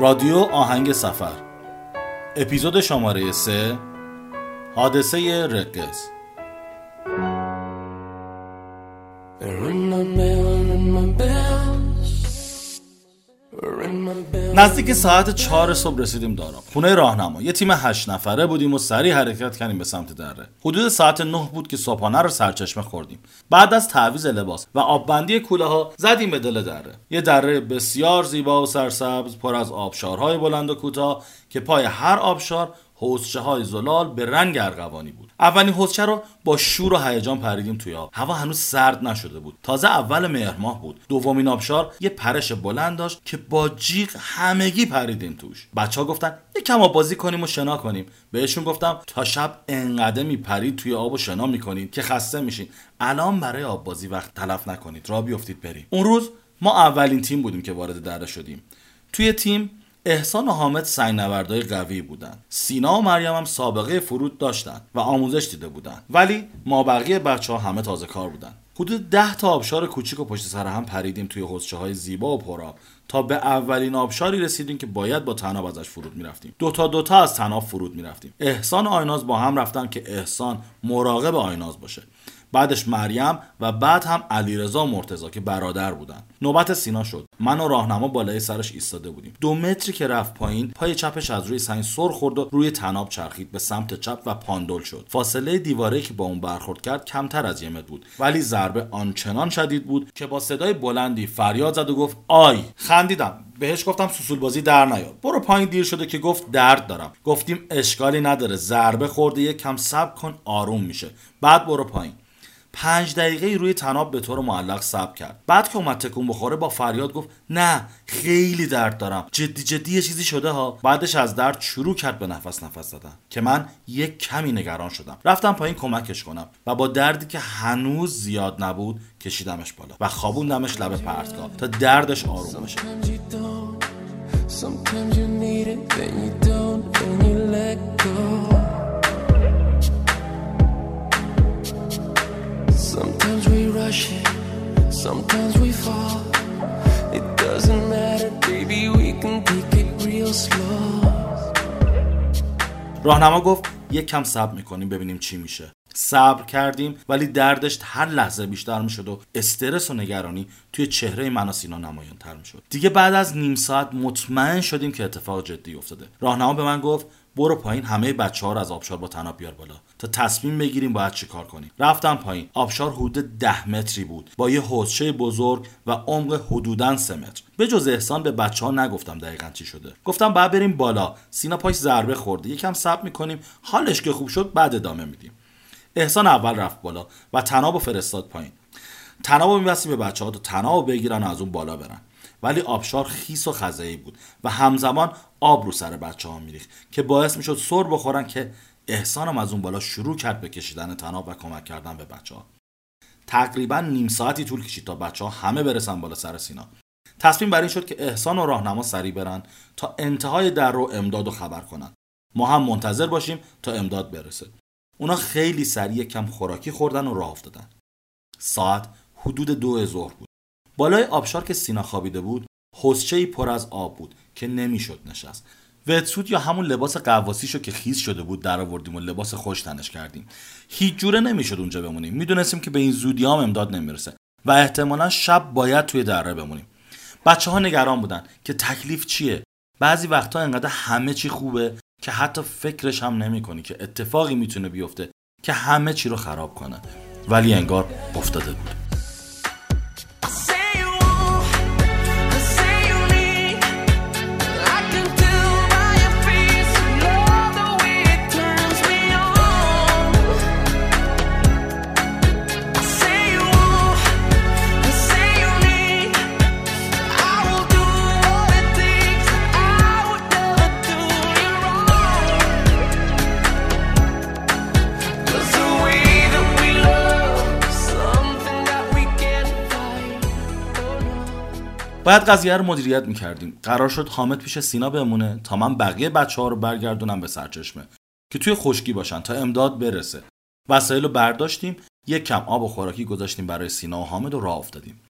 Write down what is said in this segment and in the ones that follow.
رادیو آهنگ سفر. اپیزود شماره 3 حادثه رقص. نزدیک ساعت چهار صبح رسیدیم دارم خونه راهنما. یه تیم هشت نفره بودیم و سریع حرکت کردیم به سمت دره. حدود ساعت نه بود که صبحانه رو سرچشمه خوردیم. بعد از تعویز لباس و آببندی کوله ها زدیم به دل دره. یه دره بسیار زیبا و سرسبز پر از آبشارهای بلند و کوتاه که پای هر آبشار حوزچه های زلال به رنگ ارغوانی بود. اولین حوزچه رو با شور و هیجان پریدیم توی آب. هوا هنوز سرد نشده بود. تازه اول مهر ماه بود. دومین آبشار یه پرش بلند داشت که با جیغ همگی پریدیم توش. بچه ها گفتن یکم آب بازی کنیم و شنا کنیم. بهشون گفتم تا شب انقدر میپرید توی آب و شنا می‌کنید که خسته میشین. الان برای آب بازی وقت تلف نکنید. را بیفتید بریم. اون روز ما اولین تیم بودیم که وارد دره شدیم. توی تیم احسان و حامد سنگنوردای قوی بودند. سینا و مریم هم سابقه فرود داشتند و آموزش دیده بودند. ولی ما بقیه بچه ها همه تازه کار بودند. حدود ده تا آبشار کوچیک و پشت سر هم پریدیم توی حوزچه های زیبا و پرآب. تا به اولین آبشاری رسیدیم که باید با تناب ازش فرود می‌رفتیم. دوتا دوتا از تناب فرود می‌رفتیم. احسان و آیناز با هم رفتن که احسان مراقب آیناز باشه. بعدش مریم و بعد هم علیرضا مرتضی که برادر بودن. نوبت سینا شد. من و راهنما بالای سرش ایستاده بودیم. دو متری که رفت پایین پای چپش از روی سنگ سر خورد و روی تناب چرخید. به سمت چپ و پاندول شد. فاصله دیواره که با اون برخورد کرد کمتر از یه متر بود. ولی ضربه آنچنان شدید بود که با صدای بلندی فریاد زد و گفت آی خندیدم. بهش گفتم سوسول بازی در نیار. برو پایین دیر شده که گفت درد دارم. گفتیم اشکالی نداره. ضربه خورده یه کم صبر کن آروم میشه. بعد برو پایین. پنج دقیقه روی تناب به طور معلق صبر کرد. بعد که اومد تکون بخوره با فریاد گفت نه خیلی درد دارم. جدی جدی یه چیزی شده ها. بعدش از درد شروع کرد به نفس نفس زدن که من یک کمی نگران شدم. رفتم پایین کمکش کنم و با دردی که هنوز زیاد نبود کشیدمش بالا و خوابوندمش لب پرتگاه تا دردش آروم بشه. Sometimes we fall. It doesn't matter, baby, we can take it real slow. راهنما گفت یک کم صبر می‌کنیم ببینیم چی میشه صبر کردیم ولی دردش هر لحظه بیشتر می‌شد و استرس و نگرانی توی چهره من و سینا نمایان تر می‌شد دیگه بعد از نیم ساعت مطمئن شدیم که اتفاق جدی افتاده راهنما به من گفت برو پایین همه بچه ها رو از آبشار با تناب بیار بالا تا تصمیم بگیریم باید چی کار کنیم. رفتم پایین. آبشار حدود ده متری بود. با یه حوضچه بزرگ و عمق حدودا سه متر. به جز احسان به بچه ها نگفتم دقیقا چی شده. گفتم باید بریم بالا. سینا پاش ضربه خورده. یکم صبر می‌کنیم. حالش که خوب شد بعد ادامه میدیم. احسان اول رفت بالا و تناب فرستاد پایین. تناب میبستیم به بچه ها تا تناب بگیرن و از اون بالا برن. ولی آبشار خیس و خزه‌ای بود و همزمان آب رو سر بچه ها میریخت که باعث می‌شد سر بخورن که احسانم از اون بالا شروع کرد به کشیدن تناب و کمک کردن به بچه ها. تقریبا نیم ساعتی طول کشید تا بچه ها همه برسن بالا سر سینا. تصمیم بر این شد که احسان و راهنما سریع برن تا انتهای در رو امداد و خبر کنن. ما هم منتظر باشیم تا امداد برسه. اونا خیلی سریع کم خوراکی خوردن و راه افتادن. ساعت حدود دو ظهر بود. بالای آبشار که سینا خوابیده بود حسچه پر از آب بود که نمی‌شد نشست. وتسوت یا همون لباس قواسیشو که خیس شده بود در آوردیم و لباس خوش تنش کردیم. هیچ جوره نمی‌شد اونجا بمونیم. می‌دونستیم که به این زودی هم امداد نمی‌رسه و احتمالا شب باید توی دره بمونیم. بچه ها نگران بودن که تکلیف چیه. بعضی وقتا انقدر همه چی خوبه که حتی فکرش هم نمی که اتفاقی می‌تونه بیفته که همه چی رو خراب کنه. ولی انگار افتاده بود. باید قضیه رو مدیریت می‌کردیم. قرار شد حامد پیش سینا بمونه تا من بقیه بچه ها رو برگردونم به سرچشمه که توی خشکی باشن تا امداد برسه. وسایل رو برداشتیم یک کم آب و خوراکی گذاشتیم برای سینا و حامد و راه افتادیم.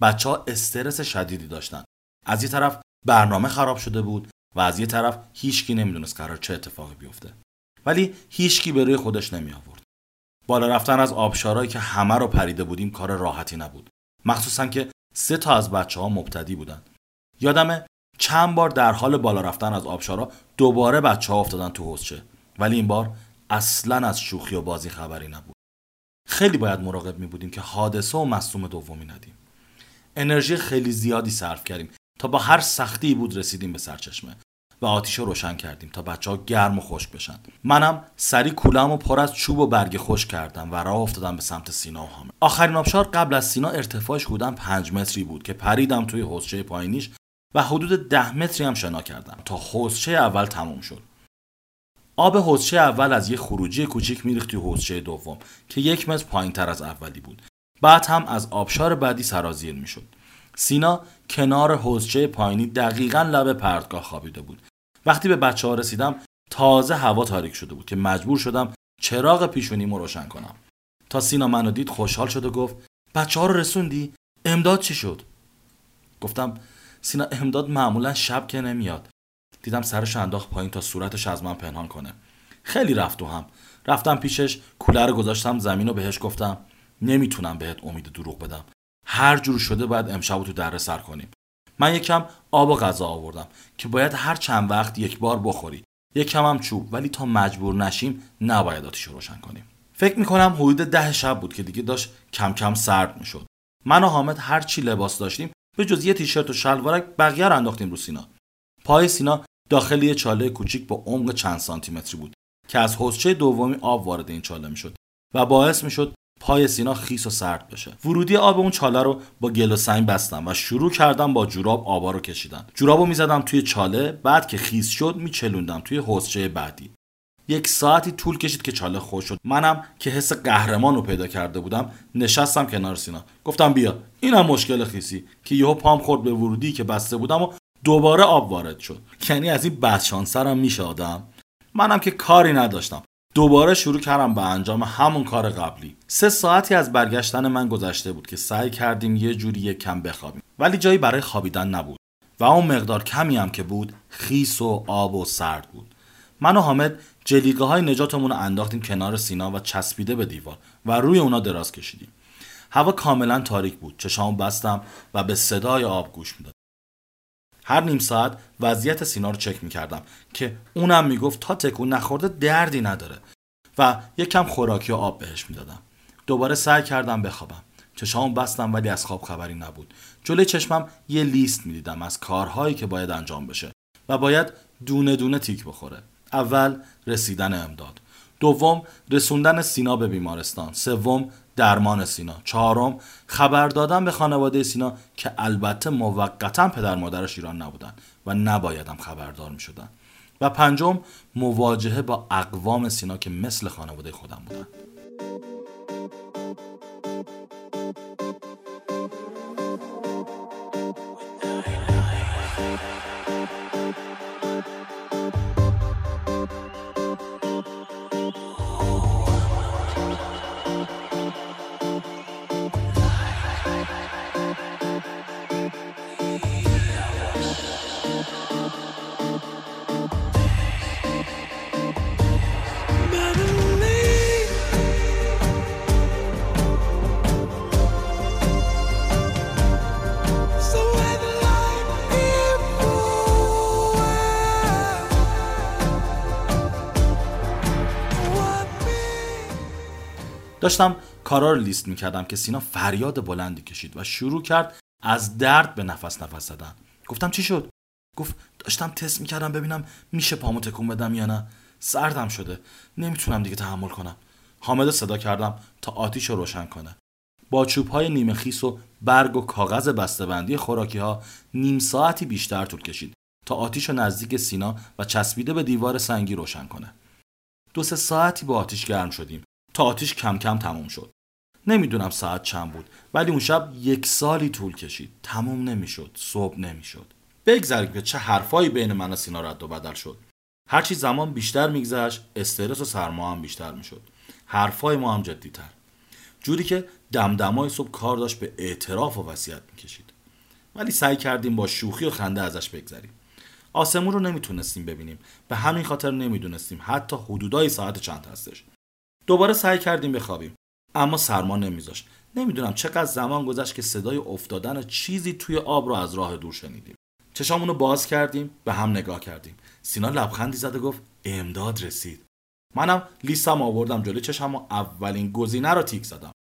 بچه ها استرس شدیدی داشتن. از یه طرف برنامه خراب شده بود و از یه طرف هیچکی نمی‌دونست قرار چه اتفاقی بیفته. ولی هیچکی به روی خودش نمی آورد بالا رفتن از آبشارایی که همه رو پریده بودیم کار راحتی نبود. مخصوصا که سه تا از بچه ها مبتدی بودن. یادمه چند بار در حال بالا رفتن از آبشارا دوباره بچه ها افتادن تو حوزچه. ولی این بار اصلا از شوخی و بازی خبری نبود. خیلی باید مراقب می بودیم که حادثه و مصوم دومی ندیم. انرژی خیلی زیادی صرف کردیم تا با هر سختی بود رسیدیم به سرچشمه. آتیش رو روشن کردیم تا بچه ها گرم و خشک بشن. منم سری کولم و پر از چوب و برگ خوش کردم و راه افتادم به سمت سینا و حامد. آخرین آبشار قبل از سینا ارتفاعش حدودا پنج متری بود که پریدم توی حوزچه پایینیش و حدود ده متری هم شنا کردم تا حوزچه اول تموم شد. آب حوزچه اول از یه خروجی کوچیک میریخت توی حوزچه دوم که یک متر پایین تر از اولی بود. بعد هم از آبشار بعدی سرازیر می‌شد. سینا کنار حوزچه پایینی دقیقا لب پرتگاه خوابیده بود. وقتی به بچه ها رسیدم تازه هوا تاریک شده بود که مجبور شدم چراغ پیشونیمو روشن کنم. تا سینا منو دید خوشحال شد و گفت بچه ها رو رسوندی؟ امداد چی شد؟ گفتم سینا امداد معمولا شب که نمیاد. دیدم سرش انداخت پایین تا صورتش از من پنهان کنه. خیلی رفت و هم. رفتم پیشش کوله رو گذاشتم زمین و بهش گفتم نمی‌تونم بهت امید دروغ بدم. هر جور شده باید امشب تو دره سر کنیم. من یکم آب و غذا آوردم که باید هر چند وقت یک بار بخوری. یکم هم چوب. ولی تا مجبور نشیم نباید آتیش روشن کنیم. فکر می‌کنم حدود ده شب بود که دیگه داشت کم کم سرد می‌شد. من و حامد هر چی لباس داشتیم به جز یه تیشرت و شلوارک بقیه رو انداختیم رو سینا. پای سینا داخل یه چاله کوچیک با عمق چند سانتی متری بود که از حوزچه دومی آب وارد این چاله می‌شد و باعث می‌شد پای سینا خیس و سرد بشه. ورودی آب اون چاله رو با گل و سنگ بستم و شروع کردم با جوراب آبا رو کشیدن. جورابو می‌زدم توی چاله بعد که خیس شد میچلوندم توی حوزچه بعدی. یک ساعتی طول کشید که چاله خوش شد. منم که حس قهرمان رو پیدا کرده بودم نشستم کنار سینا. گفتم بیا اینم مشکل خیسی که یهو پام خورد به ورودی که بسته بودم و دوباره آب وارد شد. یعنی از این بدشانسرم میشه آدم منم که کاری نداشتم. دوباره شروع کردم به انجام همون کار قبلی. سه ساعتی از برگشتن من گذشته بود که سعی کردیم یه جوری کم بخوابیم. ولی جایی برای خوابیدن نبود و اون مقدار کمی هم که بود خیس و آب و سرد بود. من و حامد جلیقه های نجاتمون رو انداختیم کنار سینا و چسبیده به دیوار و روی اونا دراز کشیدیم. هوا کاملا تاریک بود. چشامو بستم و به صدای آب گوش می‌دادم. هر نیم ساعت وضعیت سینا رو چک می‌کردم که اونم می‌گفت تا تکون نخورده دردی نداره. و یک کم خوراکی و آب بهش می‌دادم. دوباره سعی کردم بخوابم. چشام بستم ولی از خواب خبری نبود. جلوی چشمم یه لیست می‌دیدم از کارهایی که باید انجام بشه و باید دونه دونه تیک بخوره. اول رسیدن امداد. دوم رسوندن سینا به بیمارستان. سوم درمان سینا. چهارم خبر دادن به خانواده سینا که البته موقتا پدر مادرش ایران نبودن و نبایدم خبردار می شدن و پنجم مواجهه با اقوام سینا که مثل خانواده خودم بودن. داشتم کارا رو لیست می‌کردم که سینا فریاد بلندی کشید و شروع کرد از درد به نفس نفس زدن. گفتم چی شد؟ گفت داشتم تست می‌کردم ببینم میشه پامو تکون بدم یا نه. سردم شده. نمی‌تونم دیگه تحمل کنم. حامد صدا کردم تا آتیش رو روشن کنه. با چوب های نیمه خیس و برگ و کاغذ بسته‌بندی خوراکی ها نیم ساعتی بیشتر طول کشید تا آتیش رو نزدیک سینا و چسبیده به دیوار سنگی روشن کنه. دو سه ساعتی با آتیش گرم شدیم. تا آتیش کم کم تموم شد. نمی‌دونم ساعت چند بود ولی اون شب یک سالی طول کشید. تموم نمی‌شد صبح نمی‌شد. بگذاریم که چه حرفایی بین من و سینا رد و بدل شد. هرچی زمان بیشتر میگذشت استرس و سرما هم بیشتر می‌شد. حرفای ما هم جدیتر. جوری که دمدمای صبح کار داشت به اعتراف و وصیت می‌کشید. ولی سعی کردیم با شوخی و خنده ازش بگذریم. آسمون رو نمی‌تونستیم ببینیم. به همین خاطر نمی‌دونستیم حتی حدودای ساعت چند هستش. دوباره سعی کردیم بخوابیم. اما سرما نمیذاشت. نمی‌دونم چقدر زمان گذشت که صدای افتادن چیزی توی آب رو از راه دور شنیدیم. چشامون رو باز کردیم به هم نگاه کردیم. سینا لبخندی زد و گفت امداد رسید. منم لیستم آوردم جلوی چشم و اولین گزینه رو تیک زدم.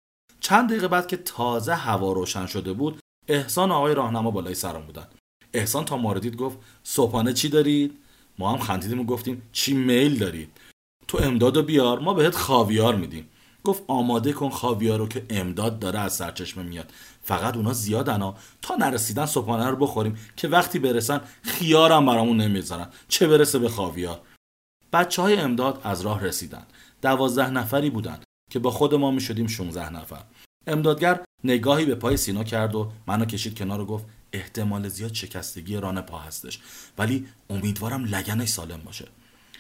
چند دقیقه بعد که تازه هوا روشن شده بود احسان آقای راهنما بالای سرم بودن. احسان تا ما گفت صبحانه چی دارید؟ ما هم خندیدیم و گفتیم چی میل دارید؟ تو امداد بیار ما بهت خاویار میدیم. گفت آماده کن خاویار رو که امداد داره از سرچشمه میاد. فقط اونا زیادن ها. تا نرسیدن صبحانه رو بخوریم که وقتی برسن خیارم برامون نمی‌ذارن چه برسه به خاویار؟ بچه های امداد از راه رسیدن. دوازده نفری بودن که با خود ما می‌شدیم 16 نفر. امدادگر نگاهی به پای سینا کرد و منو کشید کنار و گفت احتمال زیاد شکستگی ران پا هستش. ولی امیدوارم لگنش سالم باشه.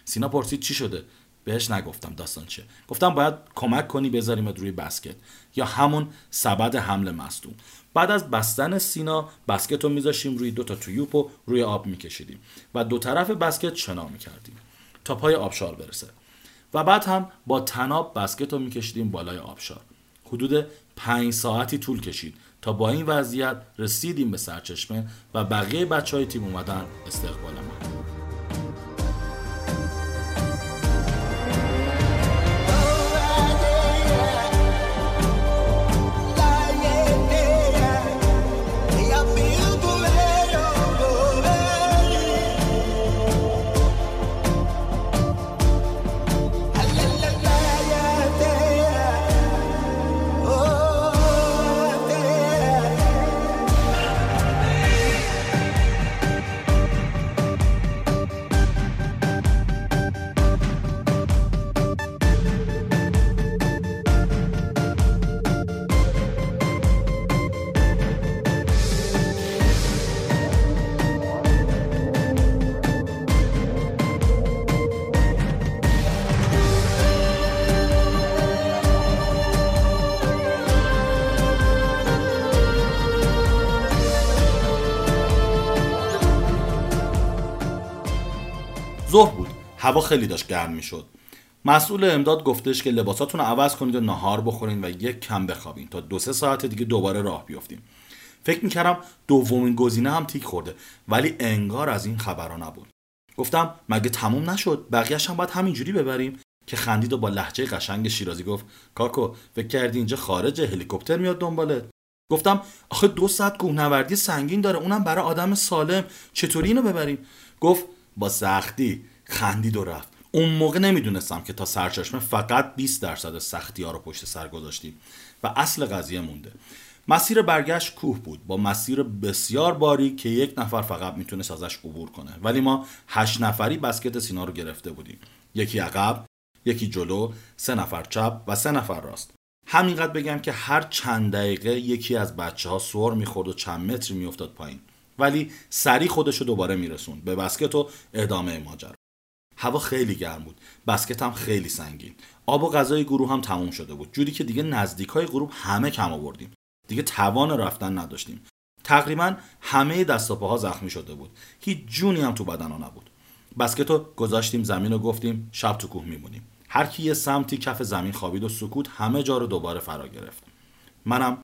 سینا پرسید چی شده؟ بهش نگفتم داستان چه گفتم باید کمک کنی بذاریم روی بسکت یا همون سبد حمل مصدوم. بعد از بستن سینا بسکت رو میذاشیم روی دو تا تویوپ و روی آب میکشیدیم و دو طرف بسکت شنا می‌کردیم تا پای آبشار برسه. و بعد هم با تناب بسکت رو میکشیدیم بالای آبشار. حدود پنج ساعتی طول کشید تا با این وضعیت رسیدیم به سرچشمه و بقیه بچه های تیم اومدن استقبال ما. ظهر بود. هوا خیلی داشت گرم می‌شد. مسئول امداد گفتش که لباساتون رو عوض کنید و نهار بخورین و یک کم بخوابین تا دو سه ساعت دیگه دوباره راه بیافتیم. فکر می‌کردم دومین گزینه هم تیک خورده ولی انگار از این خبرها نبود. گفتم مگه تموم نشد؟ بقیهش هم باید همینجوری ببریم؟ که خندید و با لحجه قشنگ شیرازی گفت کاکو فکر کردی اینجا خارج هلیکوپتر میاد دنبالت؟ گفتم آخه دو ساعت کوهنوردی سنگین داره اونم برای آدم سالم. چطوری اینو ببریم؟ گفت با سختی خندید و رفت. اون موقع نمی‌دونستم که تا سرچشمه فقط 20 درصد سختی ها رو پشت سر گذاشتیم و اصل قضیه مونده. مسیر برگشت کوه بود با مسیر بسیار باری که یک نفر فقط می‌تونست ازش عبور کنه. ولی ما هشت نفری بسکت سینا رو گرفته بودیم. یکی عقب یکی جلو سه نفر چپ و سه نفر راست. همینقدر بگم که هر چند دقیقه یکی از بچه ها سور می‌خورد و چند متری میافتاد پایین. ولی سری خودش رو دوباره میرسون به بسکت و ادامه ماجرا. هوا خیلی گرم بود. بسکت هم خیلی سنگین. آب و غذای گروه هم تموم شده بود. جوری که دیگه نزدیک های گروه همه کم آوردیم. دیگه توان رفتن نداشتیم. تقریبا همه دست و پاها زخمی شده بود. هیچ جونی هم تو بدن نبود. بسکت رو گذاشتیم زمین و گفتیم شب تو کوه میمونیم. هر کی یه سمتی کف زمین خوابید و سکوت همه جا رو دوباره فرا گرفت. منم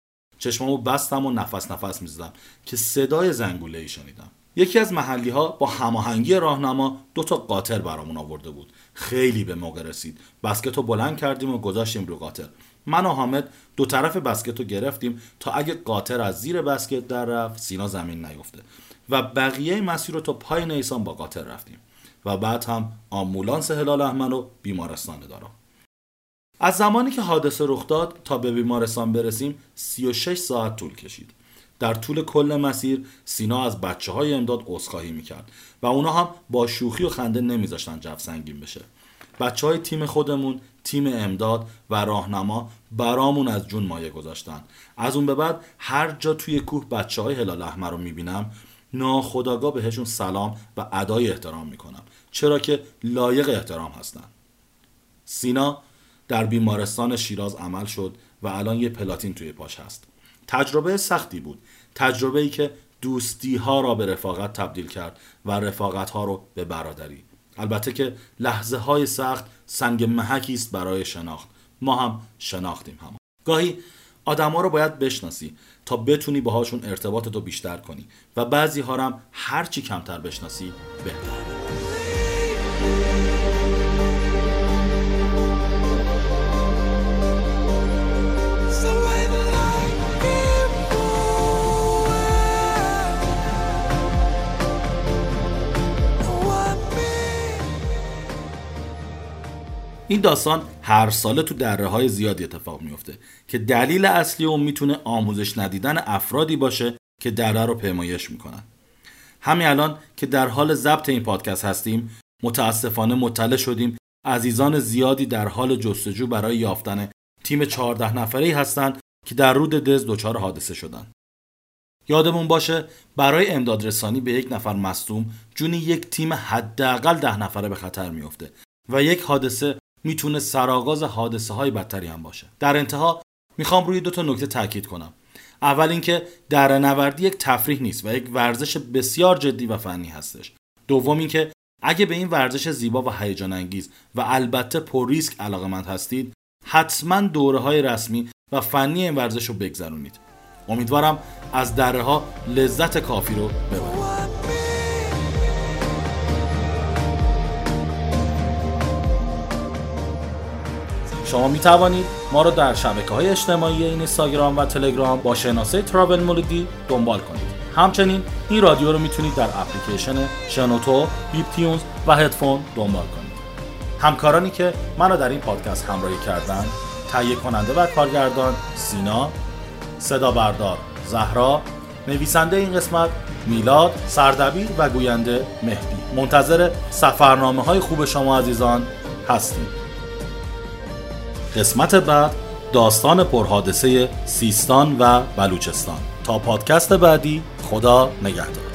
چشمامو بستم و نفس نفس می‌زدم که صدای زنگوله ای شنیدم یکی از محلی ها با هماهنگی راهنما دو تا قاطر برامون آورده بود. خیلی به موقع رسید. بسکت رو بلند کردیم و گذاشتیم رو قاطر. من و حامد دو طرف بسکت رو گرفتیم تا اگه قاطر از زیر بسکت در رفت سینا زمین نیفته و بقیه مسیر رو تا پای نیسان با قاطر رفتیم. و بعد هم آمبولانس هلال احمد و بیمارستان دارم از زمانی که حادثه رخ داد تا به بیمارستان برسیم 36 ساعت طول کشید. در طول کل مسیر سینا از بچه های امداد عذرخواهی می‌کرد و اونا هم با شوخی و خنده نمیذاشتن جو سنگین بشه. بچه های تیم خودمون تیم امداد و راهنما برامون از جون مایه گذاشتن. از اون به بعد هر جا توی کوه بچه های هلال احمر رو می‌بینم ناخداگاه بهشون سلام و ادای احترام می‌کنم چرا که لایق احترام هستن. سینا در بیمارستان شیراز عمل شد و الان یه پلاتین توی پاش هست. تجربه سختی بود. تجربه ای که دوستی ها را به رفاقت تبدیل کرد و رفاقت ها رو به برادری. البته که لحظه های سخت سنگ محکی است برای شناخت. ما هم شناختیم هم گاهی آدما رو باید بشناسی تا بتونی باهاشون ارتباطتو بیشتر کنی و بعضی ها هم هرچی کمتر بشناسی بهتر. این داستان هر ساله تو دره های زیادی اتفاق میفته که دلیل اصلی اون می‌تونه آموزش ندیدن افرادی باشه که دره رو پیمایش می‌کنن. همین الان که در حال ضبط این پادکست هستیم متاسفانه مطلع شدیم. عزیزان زیادی در حال جستجو برای یافتن تیم 14 نفره ای هستند که در رود دز دچار حادثه شدن. یادمون باشه برای امداد رسانی به یک نفر مصدوم جونی یک تیم حداقل ده نفره به خطر میفته و یک حادثه می‌تونه سرآغاز حادثه های بدتری هم باشه. در انتها می‌خوام روی دو تا نکته تاکید کنم. اول اینکه در نوردی یک تفریح نیست و یک ورزش بسیار جدی و فنی هستش. دوم اینکه اگه به این ورزش زیبا و هیجان انگیز و البته پر ریسک علاقمند هستید حتما دوره های رسمی و فنی این ورزش رو بگذرونید. امیدوارم از دره ها لذت کافی رو ببرید. شما می توانید ما را در شبکه های اجتماعی این اینستاگرام و تلگرام با شناسه تراول مولودی دنبال کنید. همچنین این رادیو رو می‌تونید در اپلیکیشن شنوتو، بیپ تیونز و هدفون دنبال کنید. همکارانی که منو در این پادکست همراهی کردن تهیه کننده و کارگردان سینا صدا بردار زهرا نویسنده این قسمت میلاد سردبیر و گوینده مهدی. منتظر سفرنامه های خوب شما عزیزان هستیم. قسمت بعد داستان پرحادثه سیستان و بلوچستان. تا پادکست بعدی خدا نگهدار.